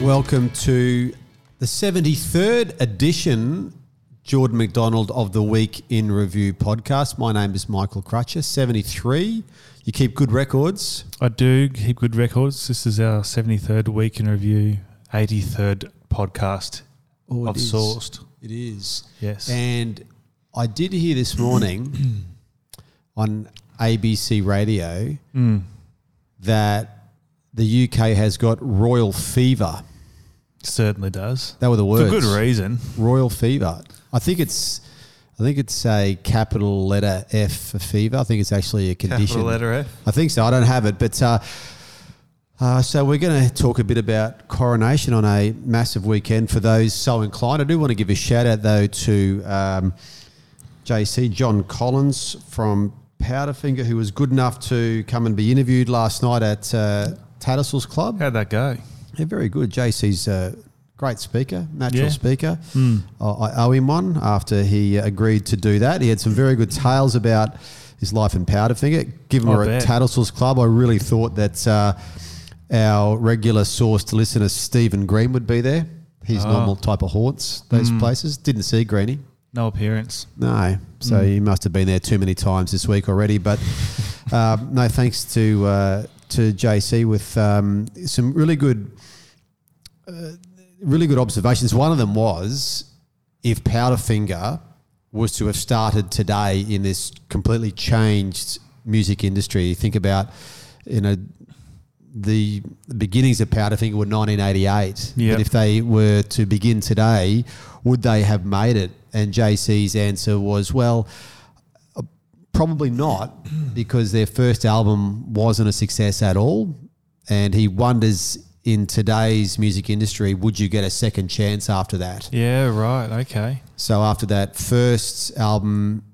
Welcome to the 73rd edition Jordan McDonald of the Week in Review podcast. My name is Michael Crutcher, 73. You keep good records. I do keep good records. This is our 73rd week in review, 83rd podcast Oh, I've it is. sourced. It is. Yes. And I did hear this morning on ABC radio Mm. that the UK has got royal fever. Certainly does. That were the words. For good reason. Royal fever. I think it's I think it's a capital letter F for fever. I think it's actually a condition. Capital letter F. I think so. I don't have it, but uh, uh, so we're going to talk a bit about coronation on a massive weekend for those so inclined. I do want to give a shout out though to um, JC John Collins from Powderfinger, who was good enough to come and be interviewed last night at uh, Tattersalls Club. How'd that go? Yeah, very good. JC's a great speaker, natural Yeah. speaker. I, I owe him one after he agreed to do that. He had some very good tales about his life in Powderfinger. Given we're at bet. Tattersalls Club, I really thought that uh, our regular source to listener, Stephen Green, would be there. His Oh. normal type of haunts, those places. Didn't see Greeny. No appearance. No, so he must have been there too many times this week already. But um, no, thanks to uh, to JC with um, some really good, uh, really good observations. One of them was if Powderfinger was to have started today in this completely changed music industry. Think about, you know. The beginnings of Powderfinger were 1988. Yep. But if they were to begin today, would they have made it? And JC's answer was, well, probably not, because their first album wasn't a success at all. And he wonders in today's music industry, would you get a second chance after that? Yeah, right. Okay. So after that first album,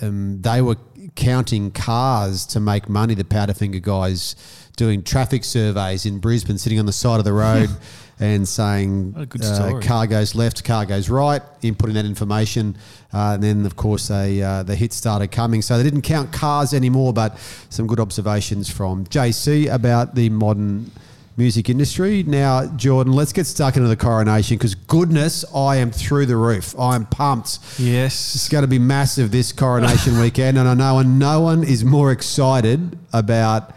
um, they were counting cars to make money. The Powderfinger guys doing traffic surveys in Brisbane, sitting on the side of the road and saying, What a good uh, "Car goes left, car goes right." Inputting that information, uh, and then of course they uh, the hits started coming. So they didn't count cars anymore, but some good observations from JC about the modern music industry. Now, Jordan, let's get stuck into the coronation because goodness, I am through the roof. I am pumped. Yes. It's going to be massive this coronation weekend, and I know and no one is more excited about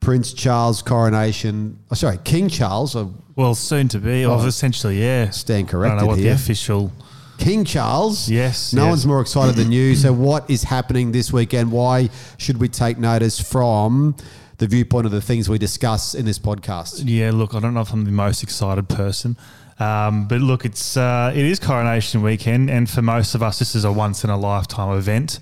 Prince Charles' coronation. Oh, sorry, King Charles. I Well, soon to be. Or Oh. essentially, yeah. stand I don't corrected know what here. the official. King Charles. Yes, No yes. one's more excited than you. So, what is happening this weekend? Why should we take notice from the viewpoint of the things we discuss in this podcast? Yeah, look, I don't know if I'm the most excited person. Um, but look, it's uh, it is coronation weekend, and for most of us, this is a once in a lifetime event.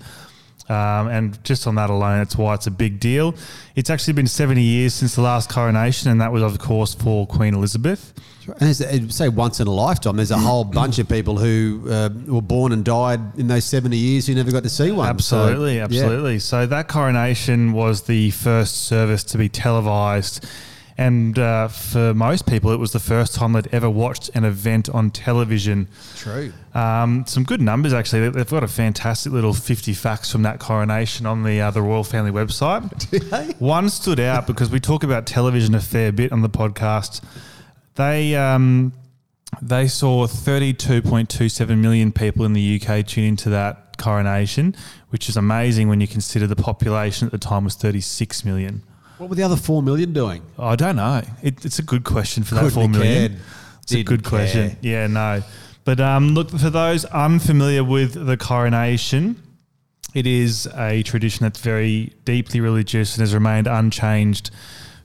Um, and just on that alone, that's why it's a big deal. It's actually been 70 years since the last coronation, and that was, of course, for Queen Elizabeth. And as, say once in a lifetime, there's a whole bunch of people who uh, were born and died in those 70 years who never got to see one. So, Absolutely, yeah. absolutely. So that coronation was the first service to be televised, and uh, for most people, it was the first time they'd ever watched an event on television. True. Um, some good numbers actually. They- They've got a fantastic little fifty facts from that coronation on the uh, the royal family website. One stood out because we talk about television a fair bit on the podcast. They um, they saw thirty two point two seven million people in the UK tune into that coronation, which is amazing when you consider the population at the time was thirty six million. What were the other 4 million doing? I don't know. It, it's a good question for that Couldn't four have million. cared. It's a Didn't good question. care. Yeah, no. But um, look, for those unfamiliar with the coronation, it is a tradition that's very deeply religious and has remained unchanged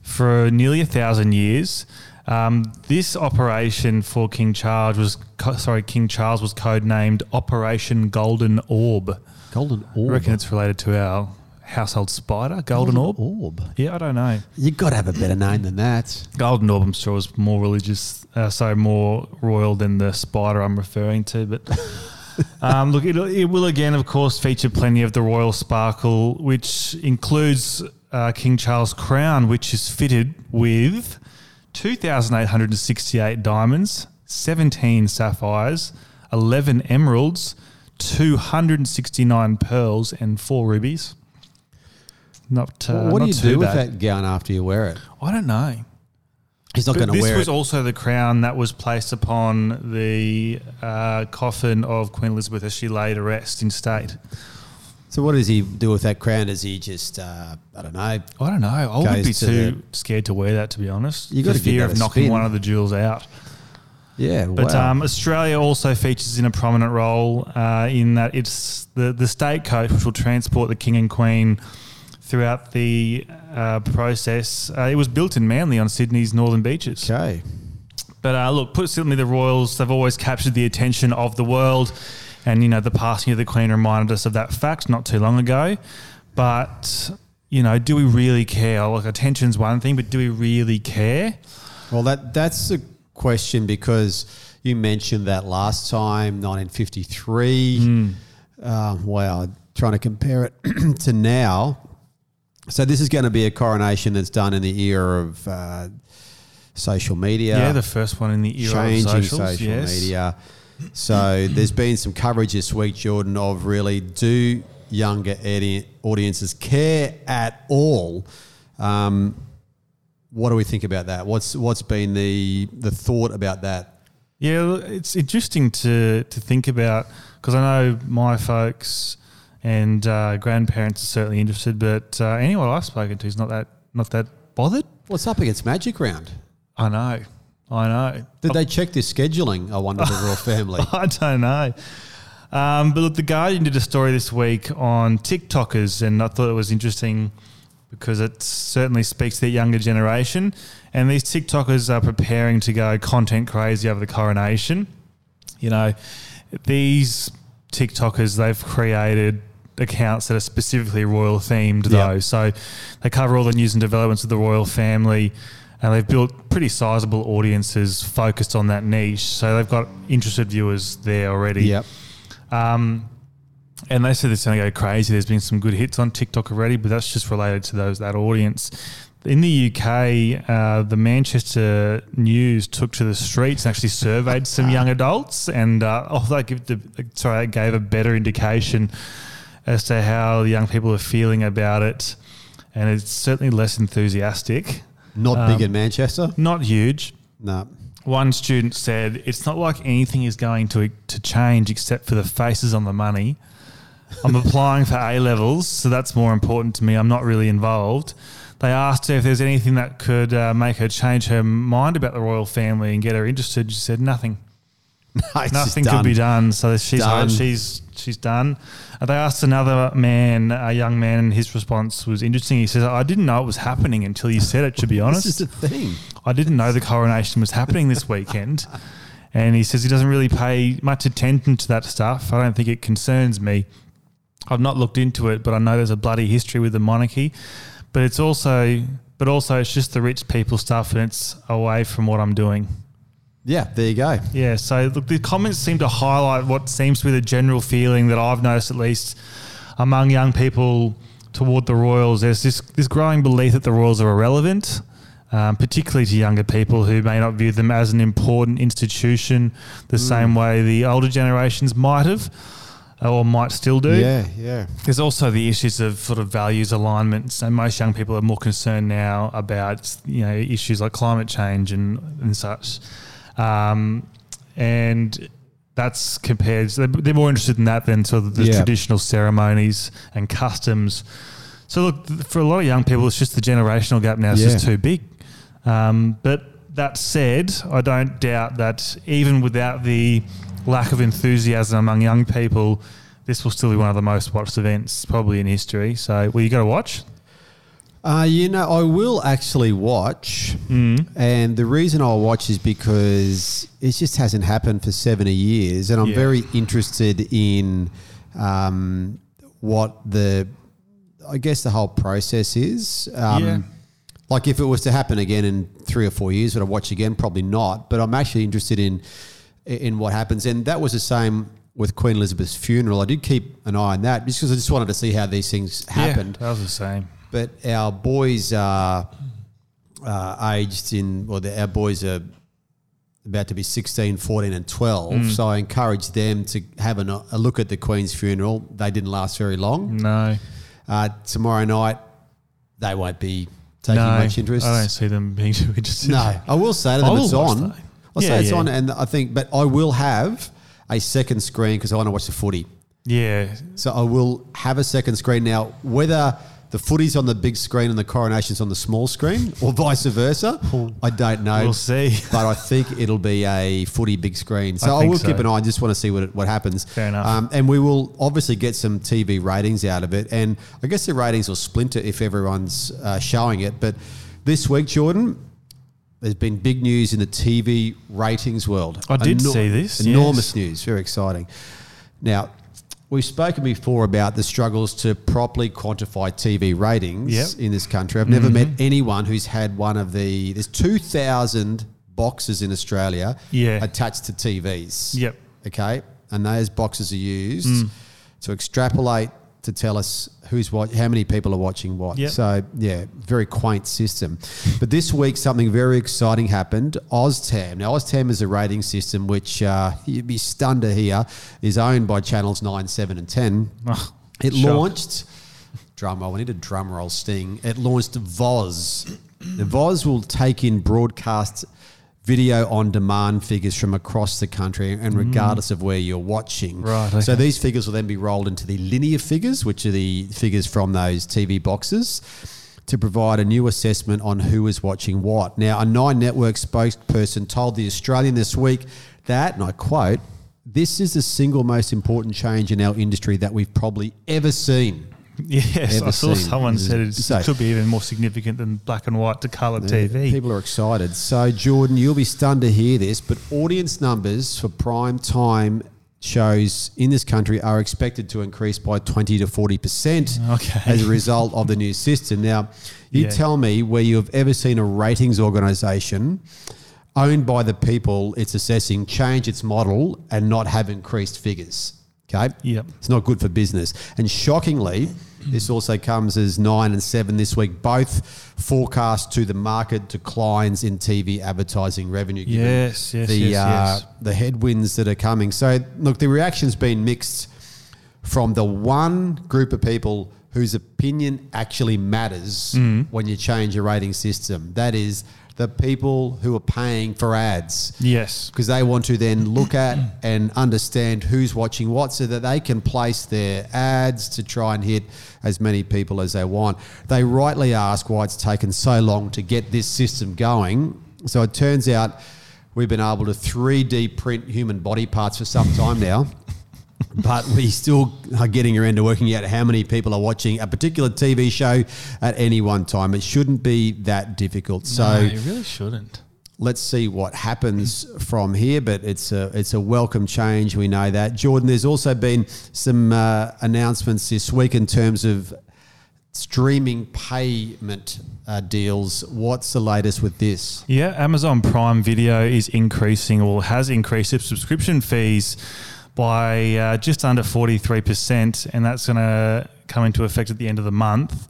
for nearly a thousand years. Um, this operation for King Charles was co- sorry, King Charles was codenamed Operation Golden Orb. Golden Orb. I reckon it's related to our household spider, Golden Orb. Orb. Yeah, I don't know. you got to have a better name than that. Golden Orb, I'm sure, is more religious, uh, so more royal than the spider I'm referring to. But um, look, it, it will again, of course, feature plenty of the royal sparkle, which includes uh, King Charles' crown, which is fitted with 2,868 diamonds, 17 sapphires, 11 emeralds, 269 pearls, and four rubies. Not uh, what do not you do with that gown after you wear it? I don't know. He's not going to wear. this was it. also the crown that was placed upon the uh, coffin of Queen Elizabeth as she lay to rest in state. So what does he do with that crown? Does he just, uh, I don't know, I don't know. I wouldn't be to too the- scared to wear that, to be honest. You for gotta fear of knocking spin. one of the jewels out. yeah, But wow. um, Australia also features in a prominent role uh, in that it's the, the state coach which will transport the king and queen throughout the uh, process. Uh, it was built in Manly on Sydney's northern beaches. okay. But uh, look, put simply, the Royals, they've always captured the attention of the world. And, you know, the passing of the Queen reminded us of that fact not too long ago. But, you know, do we really care? Like, attention's one thing, but do we really care? Well, that that's the question because you mentioned that last time, 1953. Hmm. Uh, wow, trying to compare it to now. So this is going to be a coronation that's done in the era of uh, social media. Yeah, the first one in the era changing of socials. social yes. media. So there's been some coverage this week, Jordan, of really do younger audi- audiences care at all? Um, what do we think about that? What's what's been the the thought about that? Yeah, it's interesting to to think about because I know my folks and uh, grandparents are certainly interested, but uh, anyone I've spoken to is not that not that bothered. What's up against Magic Round? I know, I know. Did they check this scheduling? I wonder the royal family. I don't know. Um, but look, the Guardian did a story this week on TikTokers, and I thought it was interesting because it certainly speaks to the younger generation. And these TikTokers are preparing to go content crazy over the coronation. You know, these TikTokers, they've created accounts that are specifically royal themed, though. So they cover all the news and developments of the royal family. And they've built pretty sizable audiences focused on that niche. So they've got interested viewers there already. yep. Um, and they said it's going to go crazy. There's been some good hits on TikTok already, but that's just related to those that audience. In the UK, uh, the Manchester News took to the streets and actually surveyed some young adults, and uh, oh, they give the, sorry, gave a better indication as to how the young people are feeling about it, and it's certainly less enthusiastic. Not Um, big in Manchester. Not huge, No. one student said, "It's not like anything is going to to change except for the faces on the money. I'm applying for A levels, so that's more important to me. I'm not really involved." They asked her if there's anything that could uh, make her change her mind about the royal family and get her interested. She said nothing. Just Nothing could be done. So she's Done. she's she's done. Uh, they asked another man, a young man, and his response was interesting. He says, "I didn't know it was happening until you said it. To be honest, This is the thing. I didn't know the coronation was happening this weekend. And he says he doesn't really pay much attention to that stuff. I don't think it concerns me. I've not looked into it, but I know there's a bloody history with the monarchy. But it's also, but also, it's just the rich people stuff, and it's away from what I'm doing. Yeah, there you go. Yeah. So look, the comments seem to highlight what seems to be the general feeling that I've noticed, at least among young people toward the Royals. There's this this growing belief that the Royals are irrelevant, um, particularly to younger people who may not view them as an important institution the same way the older generations might have or might still do. Yeah, yeah. There's also the issues of sort of values alignment. So most young people are more concerned now about you know issues like climate change and and such, um, and that's compared. They're, more interested in that than sort of the Yeah. traditional ceremonies and customs. So look, for a lot of young people, it's just the generational gap now is just too big. Um, but that said, I don't doubt that even without the lack of enthusiasm among young people, this will still be one of the most watched events probably in history. So, well, you got to watch. Uh, you know, I will actually watch, Mm. and the reason I'll watch is because it just hasn't happened for 70 years, and I'm Yeah. very interested in um, what the, I guess, the whole process is. Um, Yeah. Like if it was to happen again in three or four years, would I watch again? Probably not. But I'm actually interested in in what happens, and that was the same with Queen Elizabeth's funeral. I did keep an eye on that because I just wanted to see how these things happened Yeah, that was the same. but our boys are uh, aged in, well, the, our boys are about to be 16, 14, and 12. So I encouraged them to have an, a look at the Queen's funeral. They didn't last very long. No. Uh, tomorrow night, they won't be taking no, much interest. I don't see them being too interested. No, I will say to I them will it's on. I'll Yeah, say it's yeah. on, and I think, but I will have a second screen because I want to watch the footy. Yeah, So I will have a second screen now. Whether the footy's on the big screen and the coronation's on the small screen, or vice versa, I don't know. we'll see. but I think it'll be a footy big screen. So I I, will so. keep an eye. I just want to see what it, what happens. Fair enough. Um, and we will obviously get some TV ratings out of it. And I guess the ratings will splinter if everyone's uh, showing it. But this week, Jordan, there's been big news in the TV ratings world. I did see this, Enormous yes. news. Very exciting. Now. We've spoken before about the struggles to properly quantify TV ratings Yep. Mm-hmm. in this country. I've never met anyone who's had one of the. There's 2,000 boxes in Australia Yeah. attached to TVs. Yep. Okay. And those boxes are used Mm. to extrapolate to tell us who's what, how many people are watching what. Yep. So yeah, very quaint system. But this week something very exciting happened. OzTam. Now OzTam is a rating system which uh, you'd be stunned to hear is owned by channels nine, seven, and ten. Oh, It shock. launched. Drum roll. We need a drum roll sting. It launched Voz. The Voz will take in broadcast video on demand figures from across the country and regardless of where you're watching. Mm. Right, So these figures will then be rolled into the linear figures, which are the figures from those TV boxes. To provide a new assessment on who is watching what. Now, a Nine Network spokesperson told The Australian this week that, and I quote, this is the single most important change in our industry that we've probably ever seen. Yes, I saw seen. someone said it So- could be even more significant than black and white to colour TV. People are excited. So, Jordan, you'll be stunned to hear this, but audience numbers for prime time shows in this country are expected to increase by 20 to 40% Okay. as a result of the new system. Now, you Yeah. tell me where you've ever seen a ratings organization owned by the people it's assessing change its model and not have increased figures. Okay? Yep. It's not good for business. And shockingly, this also comes as nine and seven this week, both forecast to the market declines in TV advertising revenue. given Yes, yes, the, yes, uh, yes. the headwinds that are coming. So, look, the reaction's been mixed from the one group of people whose opinion actually matters Mm. when you change a rating system. That is the people who are paying for ads Yes. because they want to then look at and understand who's watching what so that they can place their ads to try and hit as many people as they want. They rightly ask why it's taken so long to get this system going. So it turns out we've been able to 3D print human body parts for some time now. But we still are getting around to working out how many people are watching a particular TV show at any one time. It shouldn't be that difficult. So no, you really shouldn't. let's see what happens from here. But it's a it's a welcome change. We know that. Jordan, there's also been some uh, announcements this week in terms of streaming payment uh, deals. What's the latest with this? Yeah, Amazon Prime Video is increasing or has increased its subscription fees by uh, just under 43%, and that's going to come into effect at the end of the month.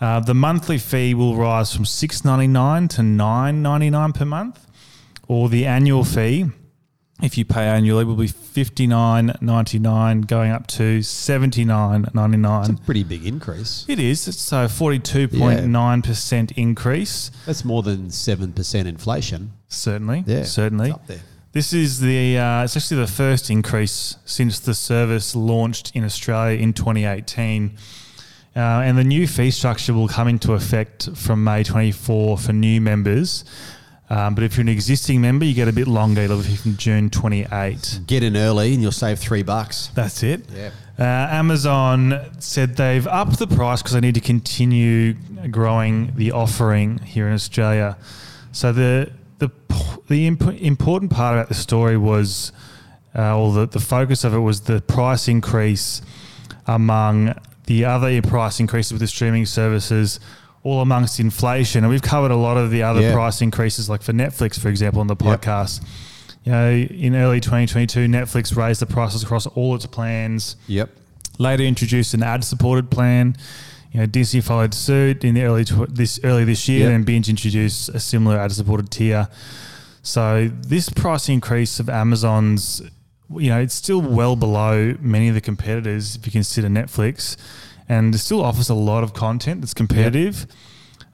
Uh, the monthly fee will rise from six ninety nine to nine ninety nine per month, or the annual fee, if you pay annually, will be fifty nine ninety nine, going up to seventy nine ninety nine. Pretty big increase. It is. It's a forty two point nine percent increase. That's more than seven percent inflation. Certainly, Yeah, certainly. it's up there. This is the uh, it's actually the first increase since the service launched in Australia in 2018. Uh, and the new fee structure will come into effect from May 24 for new members. Um, but if you're an existing member, you get a bit longer. It'll be from June 28. Get in early and you'll save three bucks. That's it. Yeah. Uh, Amazon said they've upped the price because they need to continue growing the offering here in Australia. So the the the imp- important part about the story was, uh, or the, the focus of it was the price increase among the other price increases with the streaming services. All amongst inflation, and we've covered a lot of the other Yeah. price increases, like for Netflix, for example, on the Yep. podcast. You know, in early 2022, Netflix raised the prices across all its plans. Yep. Later, introduced an ad-supported plan. You know, Disney followed suit in the early tw- this early this year, Yep. and Binge introduced a similar ad-supported tier. So this price increase of Amazon's, you know, it's still well below many of the competitors if you consider Netflix, and it still offers a lot of content that's competitive.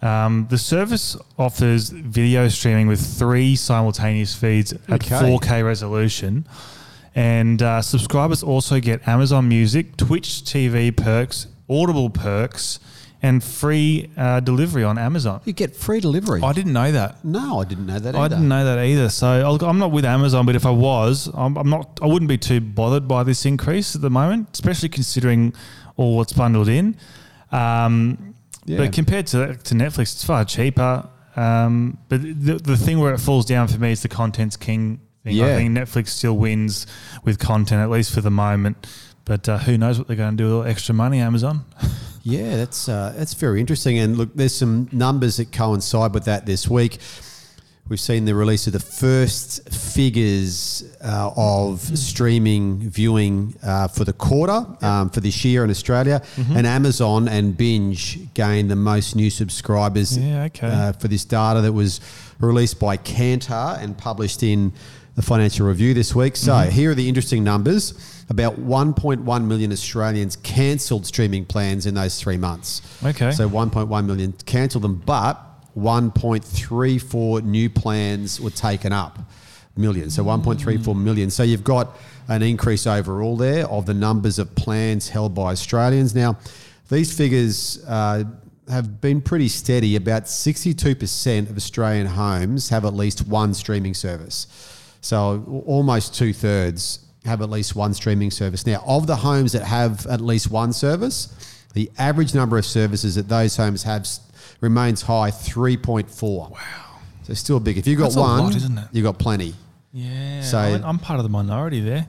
Um, the service offers video streaming with three simultaneous feeds at 4K resolution. And uh, subscribers also get Amazon Music, Twitch TV perks, Audible perks, and free uh, delivery on Amazon. You get free delivery. I didn't know that. no, I didn't know that. Either. I didn't know that either. So I'm not with Amazon, but if I was, I'm, I'm not. I wouldn't be too bothered by this increase at the moment, especially considering all what's bundled in. Um, Yeah. But compared to to Netflix, it's far cheaper. Um, but the, the thing where it falls down for me is the content's king thing. I think Netflix still wins with content, at least for the moment. But uh, who knows what they're going to do with all extra money, Amazon? Yeah, that's uh, that's very interesting. And look, there's some numbers that coincide with that this week. We've seen the release of the first figures uh, of streaming viewing uh, for the quarter um, for this year in Australia, and Amazon and Binge gained the most new subscribers Yeah, okay. uh, for this data that was released by Kantar and published in the Financial Review this week. So Mm-hmm. here are the interesting numbers. About 1.1 million Australians cancelled streaming plans in those three months. Okay. So 1.1 million cancelled them, but 1.34 new plans were taken up. Million. So 1.34 million. So you've got an increase overall there of the numbers of plans held by Australians. Now, these figures uh, have been pretty steady. About 62% of Australian homes have at least one streaming service. So almost two thirds have at least one streaming service. Now, of the homes that have at least one service, the average number of services that those homes have remains high 3.4. Wow. So still big. If you've got That's one, lot, isn't it? you've got plenty. Yeah. So- I'm part of the minority there.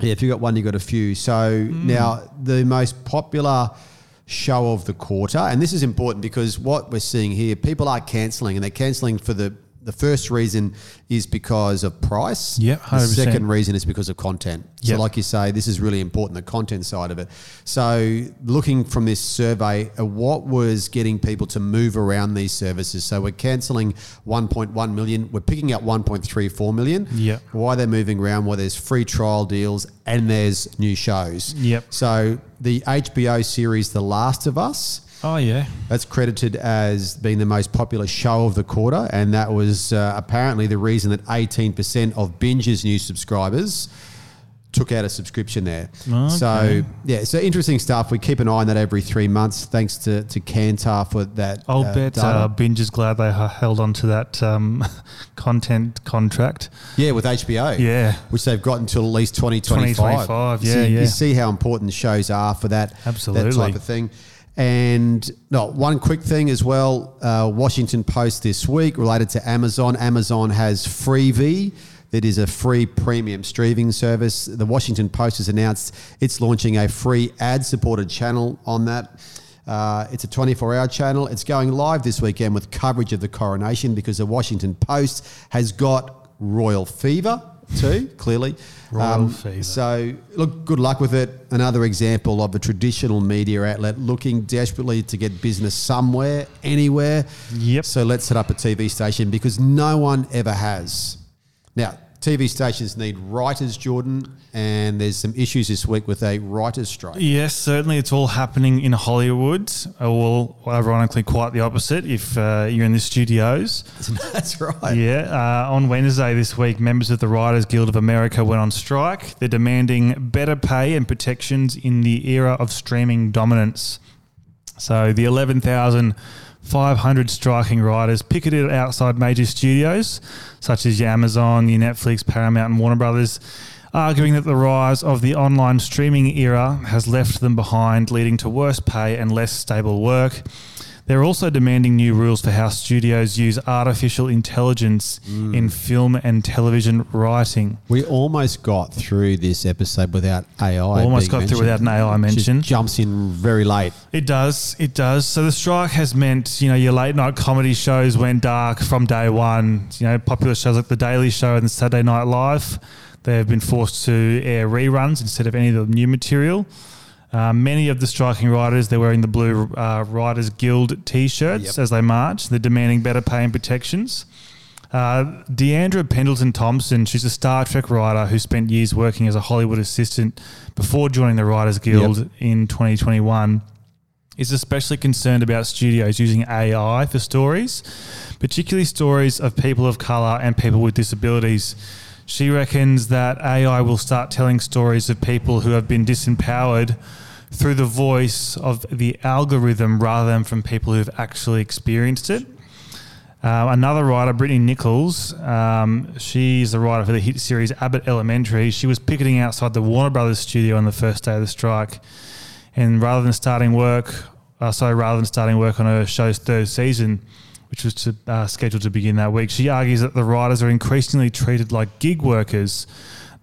Yeah, if you've got one, you've got a few. So hmm. now the most popular show of the quarter, and this is important because what we're seeing here, people are cancelling, and they're cancelling for the the first reason is because of price. Yep, The 100%. second reason is because of content. So, like you say, this is really important, the content side of it. So, looking from this survey, uh, what was getting people to move around these services? So, we're cancelling 1.1 million. We're picking up 1.34 million. Yep. Why they're moving around? Well, there's free trial deals and there's new shows. Yep. So, the HBO series The Last of Us. Oh yeah. That's credited as being the most popular show of the quarter, and that was uh, apparently the reason that 18% of Binge's new subscribers took out a subscription there. So yeah, so interesting stuff. We keep an eye on that every three months. Thanks to to Kantar for that. I'll uh, bet uh, Binge is glad they held on to that um, content contract. yeah, with HBO. Yeah. which they've got until at least 2025. 2025, yeah, you, yeah. you see how important shows are for that, Absolutely. that type of thing. And no, one quick thing as well uh, Washington Post this week related to Amazon. Amazon has Freevee. That is a free premium streaming service. The Washington Post has announced it's launching a free ad supported channel on that. Uh, it's a 24 hour channel. It's going live this weekend with coverage of the coronation because the Washington Post has got royal fever too, clearly. Um. So, look, good luck with it. Another example of a traditional media outlet looking desperately to get business somewhere, anywhere. Yep. So, let's set up a TV station because no one ever has. Now, TV stations need writers, Jordan, and there's some issues this week with a writers' strike. Yes, certainly it's all happening in Hollywood. Uh, Well, ironically, quite the opposite if uh, you're in the studios. That's right. Yeah, uh, on Wednesday this week, members of the Writers Guild of America went on strike. They're demanding better pay and protections in the era of streaming dominance. So the 11,500 striking writers picketed outside major studios such as your Amazon, your Netflix, Paramount, and Warner Brothers, arguing that the rise of the online streaming era has left them behind, leading to worse pay and less stable work. They're also demanding new rules for how studios use artificial intelligence mm. in film and television writing. We almost got through this episode without AI. Almost being got through without an AI mention. jumps in very late. It does. It does. So the strike has meant, you know, your late night comedy shows went dark from day one. You know, popular shows like The Daily Show and Saturday Night Live, they've been forced to air reruns instead of any of the new material. Uh, many of the striking writers, they're wearing the blue uh, Writers Guild t-shirts Yep. as they march. They're demanding better pay and protections. Uh, Deandra Pendleton Thompson, she's a Star Trek writer who spent years working as a Hollywood assistant before joining the Writers Guild Yep. in 2021. is especially concerned about studios using AI for stories, particularly stories of people of colour and people with disabilities. She reckons that AI will start telling stories of people who have been disempowered through the voice of the algorithm rather than from people who've actually experienced it. Uh, another writer, Brittani Nichols, um, she's the writer for the hit series Abbott Elementary. She was picketing outside the Warner Brothers studio on the first day of the strike, and rather than starting work, uh, sorry, rather than starting work on her show's third season, which was to, uh, scheduled to begin that week, she argues that the writers are increasingly treated like gig workers,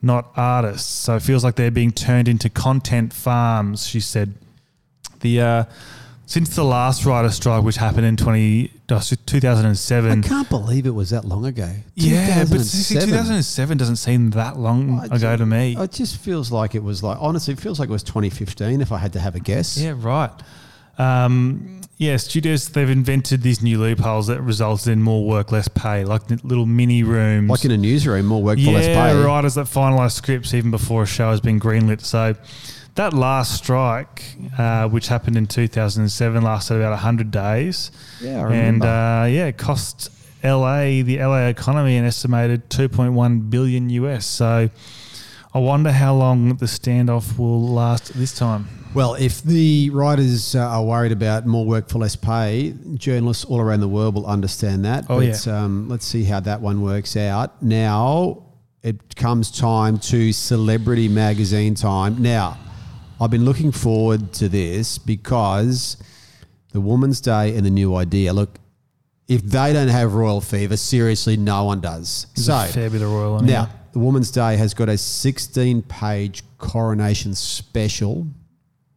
not artists. So it feels like they're being turned into content farms. She said, the uh, since the last writer strike, which happened in 20, uh, 2007. I can't believe it was that long ago. Yeah, but see, 2007 doesn't seem that long I ago ju- to me. It just feels like it was like honestly, it feels like it was 2015. If I had to have a guess, Yeah, right. Um, yeah, studios they've invented these new loopholes that resulted in more work, less pay, like little mini rooms. like in a newsroom, more work for yeah, less pay. writers that finalise scripts even before a show has been greenlit. So that last strike, uh, which happened in 2007, lasted about 100 days. Yeah, I and remember. uh, yeah, it cost LA the LA economy an estimated 2.1 billion US. So I wonder how long the standoff will last this time. Well, if the writers uh, are worried about more work for less pay, journalists all around the world will understand that. Oh, but, um, let's see how that one works out. Now it comes time to celebrity magazine time. Now, I've been looking forward to this because the Woman's Day and the new idea. Look, if they don't have royal fever, seriously, no one does. There's so a fair bit of royal now. The Woman's Day has got a 16 page coronation special.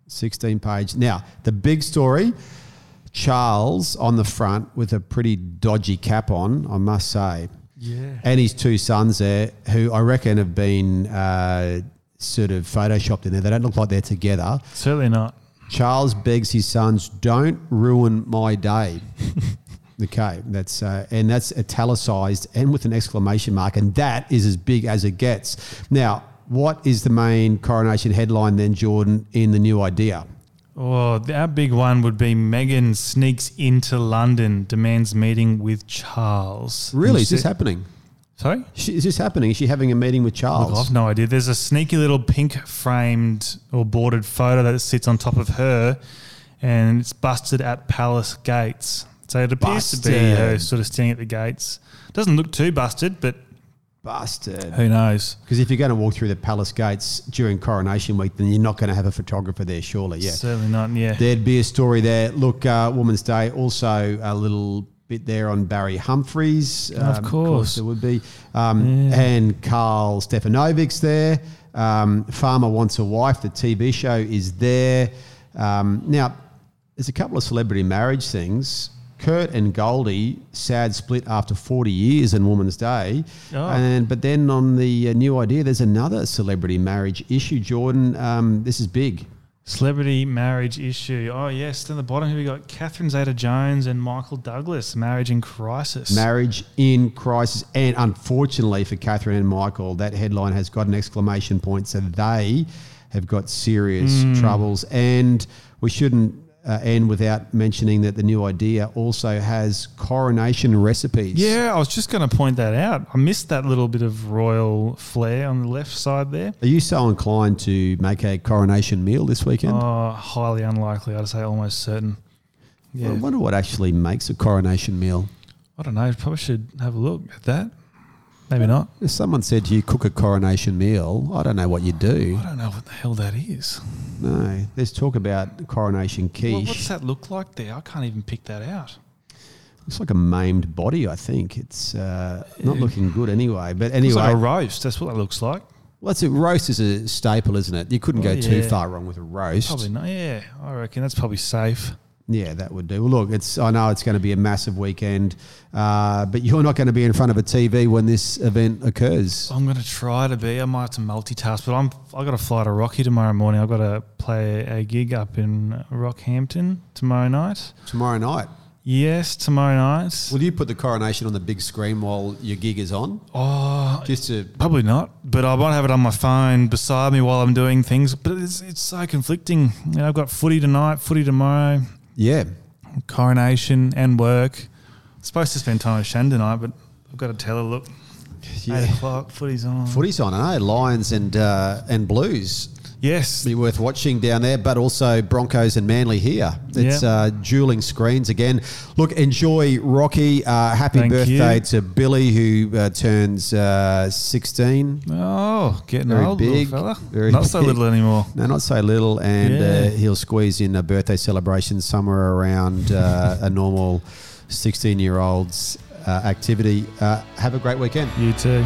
16 page. Now, the big story Charles on the front with a pretty dodgy cap on, I must say. Yeah. And his two sons there, who I reckon have been uh, sort of photoshopped in there. They don't look like they're together. Certainly not. Charles begs his sons, "Don't ruin my day." okay, that's uh, and that's italicized and with an exclamation mark, and that is as big as it gets. Now, what is the main coronation headline then, Jordan, in the new idea? Oh, our big one would be Meghan sneaks into London, demands meeting with Charles. Really, is this she- happening? Sorry? She- Is this happening? Is she having a meeting with Look, Charles? I've no idea. There's a sneaky little pink framed or bordered photo that sits on top of her, and it's busted at Palace Gates. So it appears to be her sort of standing at the gates. Doesn't look too busted, but Busted. who knows? Because if you're going to walk through the palace gates during coronation week, then you're not going to have a photographer there, surely. Yeah. Certainly not. Yeah. There'd be a story there. Look, uh, Woman's Day, also a little bit there on Barry Humphries. Of Um, course. there would be. Um, Yeah. And Karl Stefanovic's there. Um, Farmer Wants a Wife, the TV show, is there. Um, now, there's a couple of celebrity marriage things. Kurt and Goldie, sad split after 40 years in Woman's Day. Oh. And But then on the uh, new idea, there's another celebrity marriage issue. Jordan, um, this is big. Celebrity marriage issue. Oh, yes. Then the bottom here we got Catherine Zeta Jones and Michael Douglas, marriage in crisis. Marriage in crisis. And unfortunately for Catherine and Michael, that headline has got an exclamation point. So they have got serious Hmm. troubles. And we shouldn't uh, end without mentioning that the new idea also has coronation recipes. Yeah, I was just going to point that out. I missed that little bit of royal flair on the left side there. Are you so inclined to make a coronation meal this weekend? Oh, highly unlikely. I'd say almost certain. Yeah. I wonder what actually makes a coronation meal. I don't know. Probably should have a look at that. Maybe not. If someone said to you, cook a coronation meal, I don't know what you'd do. I don't know what the hell that is. No, there's talk about coronation quiche. Well, what's that look like there? I can't even pick that out. It's like a maimed body, I think. It's uh, not looking good anyway. But It's anyway, like a roast. That's what that looks like. well, it's a roast is a staple, isn't it? You couldn't Oh, go too far wrong with a roast. Probably not. Yeah, I reckon that's probably safe. Yeah, that would do. Well, look, it's I know it's going to be a massive weekend, uh, but you're not going to be in front of a TV when this event occurs. I'm going to try to be. I might have to multitask, but I'm. I got to fly to Rocky tomorrow morning. I've got to play a gig up in Rockhampton tomorrow night. Tomorrow night. Yes, tomorrow night. Will you put the coronation on the big screen while your gig is on? Oh, Just to Probably not, but I might have it on my phone beside me while I'm doing things. But it's it's so conflicting. You know, I've got footy tonight, footy tomorrow, yeah. coronation, and work. supposed to spend time with Shan tonight, but I've got to tell her, look, Yeah. eight o'clock, footy's on. Footy's on, I know. Lions and uh, and Blues Yes, be worth watching down there, but also Broncos and Manly here. It's Yeah. uh, dueling screens again. Look, enjoy Rocky. Uh, happy Thank birthday you. to Billy, who uh, turns uh, 16. Oh, getting Very old, big, little fella. very Not so little anymore. No, not so little, and Yeah. uh, he'll squeeze in a birthday celebration somewhere around uh, a normal 16 year old's uh, activity. Uh, have a great weekend. You too.